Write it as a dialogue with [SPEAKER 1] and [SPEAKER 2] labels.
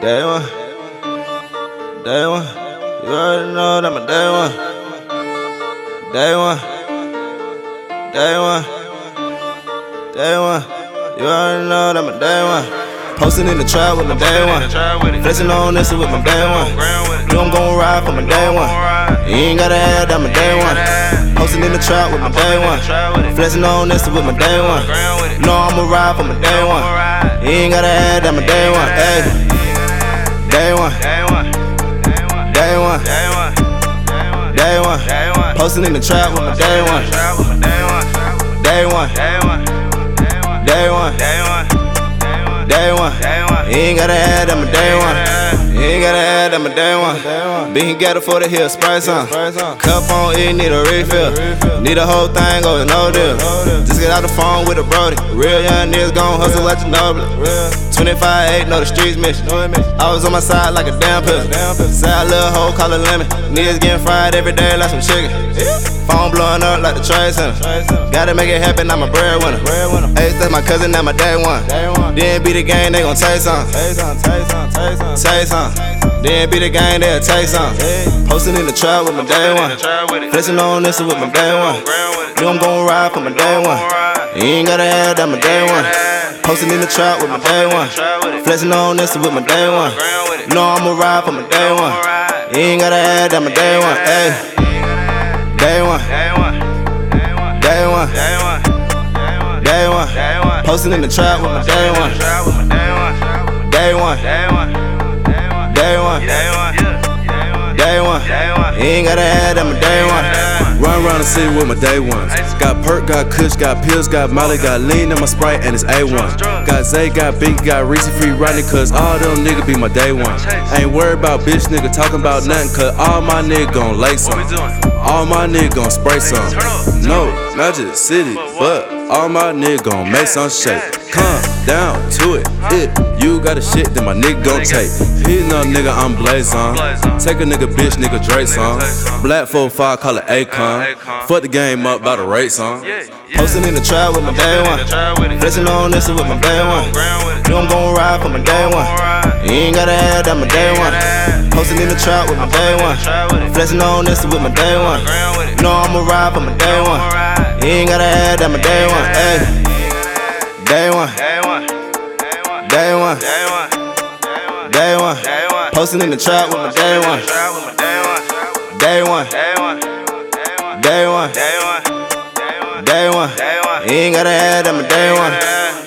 [SPEAKER 1] Day one. Day one. You already know that I'm a day one. Day one. Day one. Day one. You already know that I'm a day one. Posting in the trap with my day one. Flexing on this with my day one. You I'm gon' ride for my day one. You ain't gotta add that my day one. Posting in the trap with my day one. Flexing on this with my day one. No, I'ma ride for my day one. You ain't gotta add that my day one. Hey. Day one. Day one. Day one. Day one. Day one. Posting in the trap with my day one. Day one. Day one. Day one. Day one. Day one. Day one, you ain't gotta add that my day one. That my day one. Been got it for the hill, spice on. Cup on it, need a refill. Need a whole thing, go no deal. Just get out the phone with a brody. Real young niggas gon' hustle like you know 25 8, know the streets mission. I was on my side like a damn pistol. Side little hoe, call it lemon. Niggas getting fried every day like some chicken. Phone blowing up like the Trade Center. Gotta make it happen, I'm a breadwinner. Ace, that's my cousin, that my day one. Then be the game, they gon' taste some. Taste some. Then be the game, they'll taste some. Posting in the trap with my day one. Flexing on this with my day one. You I'm gon' ride for my day one. You ain't gotta add that my day one. Posting in the trap with my day one. Flexing on this with my day one. No, I'ma ride for my day one. You ain't gotta add that my day one. Hey. Day one. Day one. Day one. Posting in the trap with my day one. Day one. Day one. Day one. Day one. You ain't gotta add my day one.
[SPEAKER 2] Run around the city with my day ones. Got perk, got kush, got pills, got molly, got lean in my sprite, and it's A1. Got Zay, got Biggie, got Reese free riding, cause all them niggas be my day one. Ain't worried about bitch nigga talking about nothing, cause all my niggas gon' lay some. All my niggas gon' spray some. No, not just city, but all my niggas gon' make some shake. Come down to it. If you got a shit, then my nigga gon' take. Hitting up nigga, I'm blaze on. Take a nigga, bitch, nigga, Drake song. Black 4-5, call it Akon. Fuck the game up by the rate song.
[SPEAKER 1] Posting in the trap with my day one. Flexing on this with my day one. You I'm gon' ride for my day one. You ain't gotta add that my day one. Posting in the trap with my day one. Flexing on this with my day one. No, I'ma ride for my day one. You ain't gotta add that my day one. Hey. Day one. Day one. Day one. Day one. Posting in the trap with my day one. day one. Day one. Day one. Day one. You ain't gotta add that my day one.